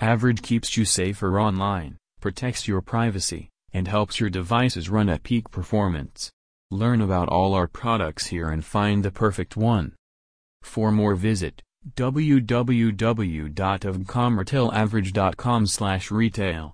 Average keeps you safer online, protects your privacy, and helps your devices run at peak performance. Learn about all our products here and find the perfect one. For more visit www.avcomretailaverage.com retail